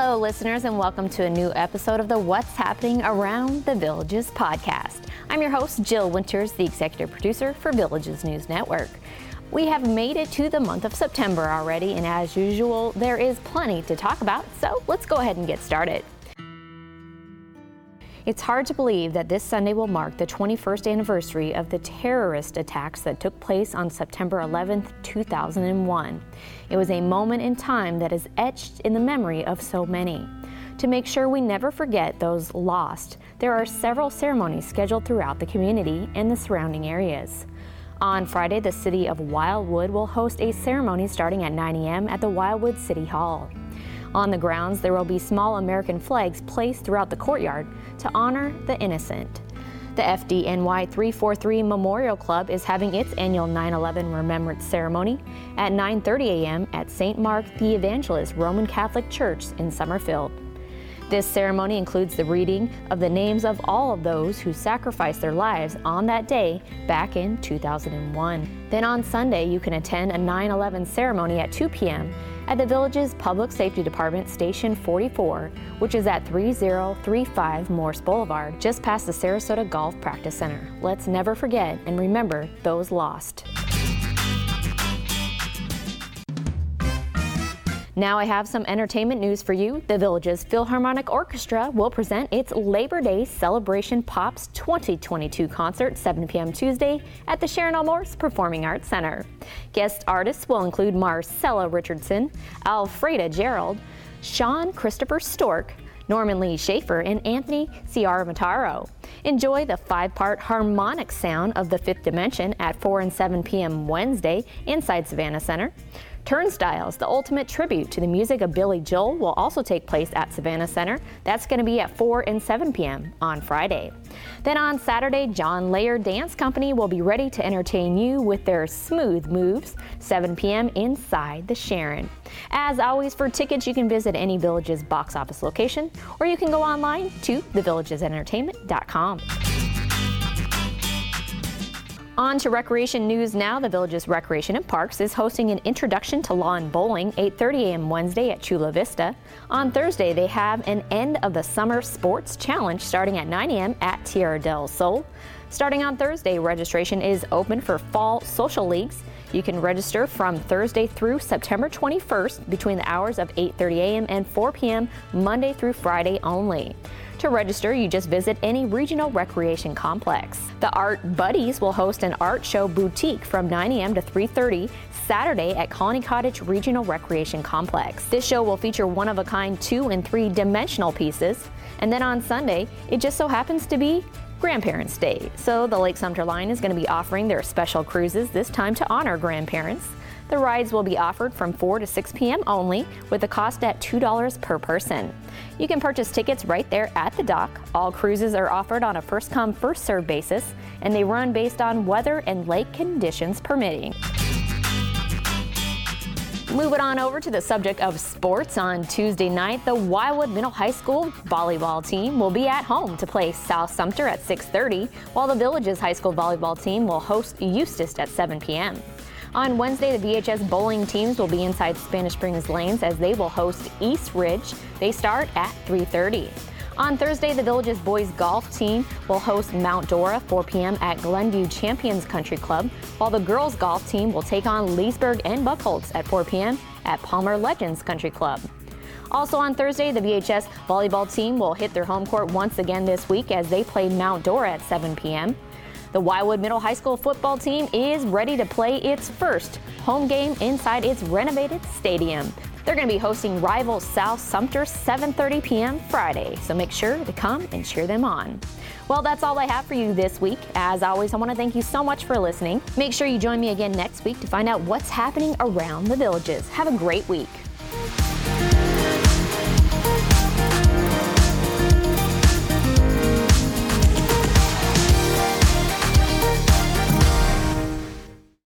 Hello, listeners, and welcome to a new episode of the What's Happening Around the Villages podcast. I'm your host, Jill Winters, the executive producer for Villages News Network. We have made it to the month of September already, and as usual, there is plenty to talk about, so let's go ahead and get started. It's hard to believe that this Sunday will mark the 21st anniversary of the terrorist attacks that took place on September 11, 2001. It was a moment in time that is etched in the memory of so many. To make sure we never forget those lost, there are several ceremonies scheduled throughout the community and the surrounding areas. On Friday, the city of Wildwood will host a ceremony starting at 9 a.m. at the Wildwood City Hall. On the grounds, there will be small American flags placed throughout the courtyard to honor the innocent. The FDNY 343 Memorial Club is having its annual 9/11 Remembrance Ceremony at 9:30 a.m. at St. Mark the Evangelist Roman Catholic Church in Summerfield. This ceremony includes the reading of the names of all of those who sacrificed their lives on that day back in 2001. Then on Sunday, you can attend a 9 11 ceremony at 2 p.m. at the village's Public Safety Department Station 44, which is at 3035 Morse Boulevard, just past the Sarasota Golf Practice Center. Let's never forget and remember those lost. Now I have some entertainment news for you. The Villages Philharmonic Orchestra will present its Labor Day Celebration Pops 2022 concert 7 p.m. Tuesday at the Sharon L. Morse Performing Arts Center. Guest artists will include Marcella Richardson, Alfreda Gerald, Sean Christopher Stork, Norman Lee Schaefer, and Anthony Ciaramataro. Enjoy the five part harmonic sound of the fifth dimension at 4 and 7 p.m. Wednesday inside Savannah Center. Turnstiles, the ultimate tribute to the music of Billy Joel, will also take place at Savannah Center. That's going to be at 4 and 7 p.m. on Friday. Then on Saturday, John Layer Dance Company will be ready to entertain you with their smooth moves, 7 p.m. inside the Sharon. As always, for tickets, you can visit any Villages box office location, or you can go online to thevillagesentertainment.com. On to recreation news now. The Village's Recreation and Parks is hosting an introduction to lawn bowling 8:30 a.m. Wednesday at Chula Vista. On Thursday, they have an end of the summer sports challenge starting at 9 a.m. at Tierra del Sol. Starting on Thursday, registration is open for fall social leagues. You can register from Thursday through September 21st between the hours of 8:30 a.m. and 4 p.m. Monday through Friday only. To register, you just visit any regional recreation complex. The Art Buddies will host an art show boutique from 9 a.m. to 3:30 Saturday at Colony Cottage Regional Recreation Complex. This show will feature one of a kind two and three dimensional pieces. And then on Sunday, it just so happens to be Grandparents' Day. So the Lake Sumter Line is going to be offering their special cruises this time to honor grandparents. The rides will be offered from 4 to 6 p.m. only, with the cost at $2 per person. You can purchase tickets right there at the dock. All cruises are offered on a first come, first served basis, and they run based on weather and lake conditions permitting. Moving on over to the subject of sports on Tuesday night, the Wildwood Middle High School volleyball team will be at home to play South Sumter at 6:30, while the Villages High School volleyball team will host Eustis at 7 p.m. On Wednesday, the VHS bowling teams will be inside Spanish Springs Lanes as they will host East Ridge. They start at 3:30. On Thursday, the Village's boys golf team will host Mount Dora 4 p.m. at Glenview Champions Country Club, while the girls golf team will take on Leesburg and Buchholz at 4 p.m. at Palmer Legends Country Club. Also on Thursday, the VHS volleyball team will hit their home court once again this week as they play Mount Dora at 7 p.m. The Wildwood Middle High School football team is ready to play its first home game inside its renovated stadium. They're going to be hosting rival South Sumter 7:30 p.m. Friday, so make sure to come and cheer them on. Well, that's all I have for you this week. As always, I want to thank you so much for listening. Make sure you join me again next week to find out what's happening around the villages. Have a great week.